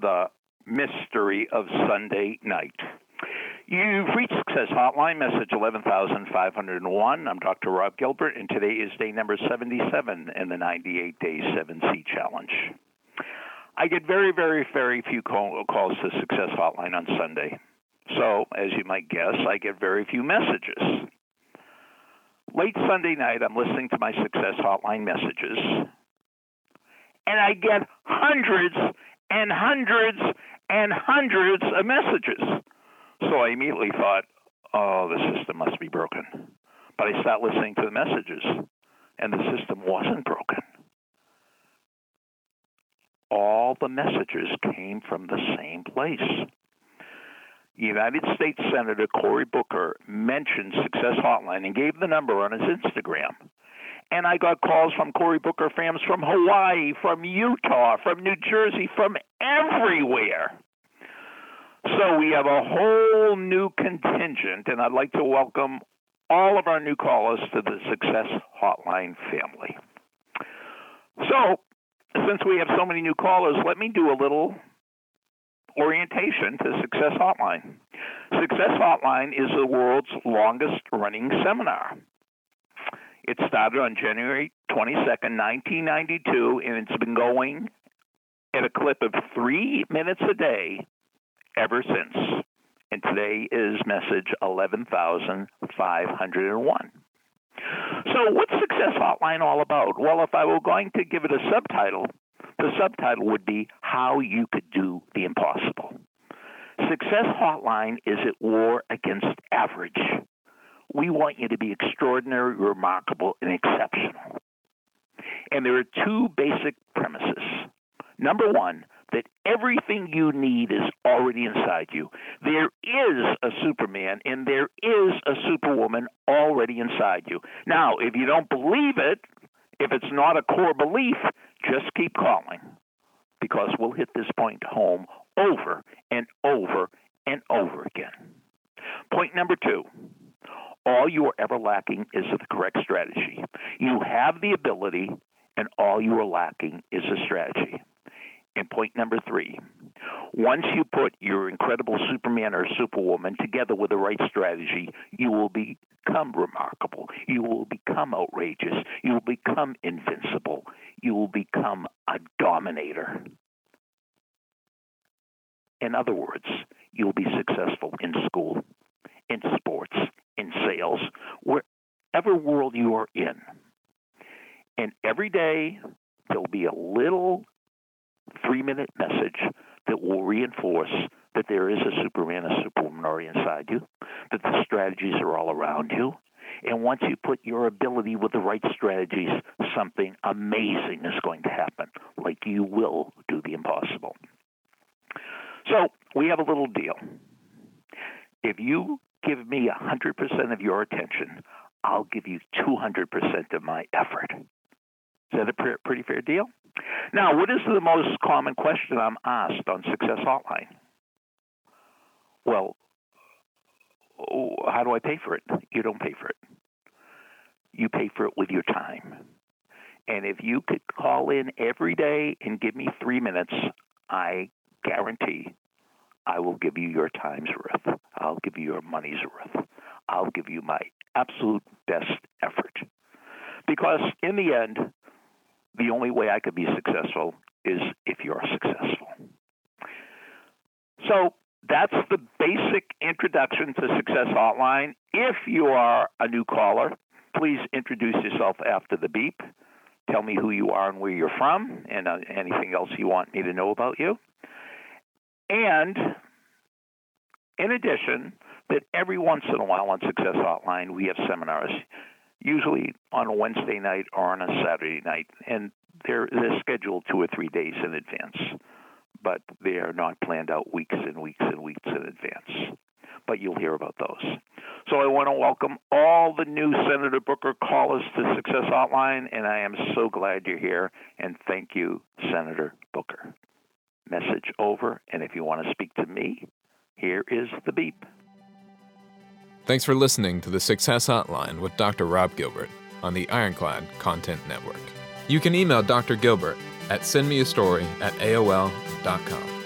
the mystery of Sunday night. You've reached Success Hotline, message 11501. I'm Dr. Rob Gilbert, and today is day number 77 in the 98 Day 7C Challenge. I get very, very, very few call, calls to Success Hotline on Sunday. So, as you might guess, I get very few messages. Late Sunday night, I'm listening to my Success Hotline messages, and I get hundreds and hundreds and hundreds of messages. So I immediately thought, oh, the system must be broken. But I started listening to the messages, and the system wasn't broken. All the messages came from the same place. United States Senator Cory Booker mentioned Success Hotline and gave the number on his Instagram. And I got calls from Cory Booker fans from Hawaii, from Utah, from New Jersey, from everywhere. So we have a whole new contingent, and I'd like to welcome all of our new callers to the Success Hotline family. So, since we have so many new callers, let me do a little orientation to Success Hotline. Success Hotline is the world's longest running seminar. It started on January 22nd, 1992, and it's been going at a clip of three minutes a day ever since. And today is message 11,501. So, what's Success Hotline all about? Well, if I were going to give it a subtitle, the subtitle would be How You Could Do the Impossible. Success Hotline is at war against average. We want you to be extraordinary, remarkable, and exceptional. And there are two basic premises. Number one, that everything you need is already inside you. There is a Superman and there is a Superwoman already inside you. Now, if you don't believe it, if it's not a core belief, just keep calling because we'll hit this point home over and over and over again. Point number two all you are ever lacking is the correct strategy. You have the ability, and all you are lacking is a strategy. And point number three once you put your incredible Superman or Superwoman together with the right strategy, you will become remarkable. You will become outrageous. You will become invincible. You will become a dominator. In other words, you'll be successful in school, in sports, in sales, wherever world you are in. And every day, there'll be a little three minute message that will reinforce that there is a Superman, a Superwoman already inside you, that the strategies are all around you. And once you put your ability with the right strategies, something amazing is going to happen, like you will do the impossible. So we have a little deal. If you give me 100% of your attention, I'll give you 200% of my effort. Is that a pretty fair deal? Now, what is the most common question I'm asked on Success Hotline? Well, oh, how do I pay for it? You don't pay for it. You pay for it with your time. And if you could call in every day and give me three minutes, I guarantee I will give you your time's worth. I'll give you your money's worth. I'll give you my absolute best effort. Because in the end, the only way I could be successful is if you're successful. So that's the basic introduction to Success Hotline. If you are a new caller, please introduce yourself after the beep. Tell me who you are and where you're from, and uh, anything else you want me to know about you. And in addition, that every once in a while on Success Hotline, we have seminars usually on a Wednesday night or on a Saturday night, and they're they're scheduled two or three days in advance, but they are not planned out weeks and weeks and weeks in advance. But you'll hear about those. So I want to welcome all the new Senator Booker callers to Success Hotline, and I am so glad you're here. And thank you, Senator Booker. Message over, and if you want to speak to me, here is the beep. Thanks for listening to the Success Hotline with Dr. Rob Gilbert on the Ironclad Content Network. You can email Dr. Gilbert at sendmeastory at AOL.com.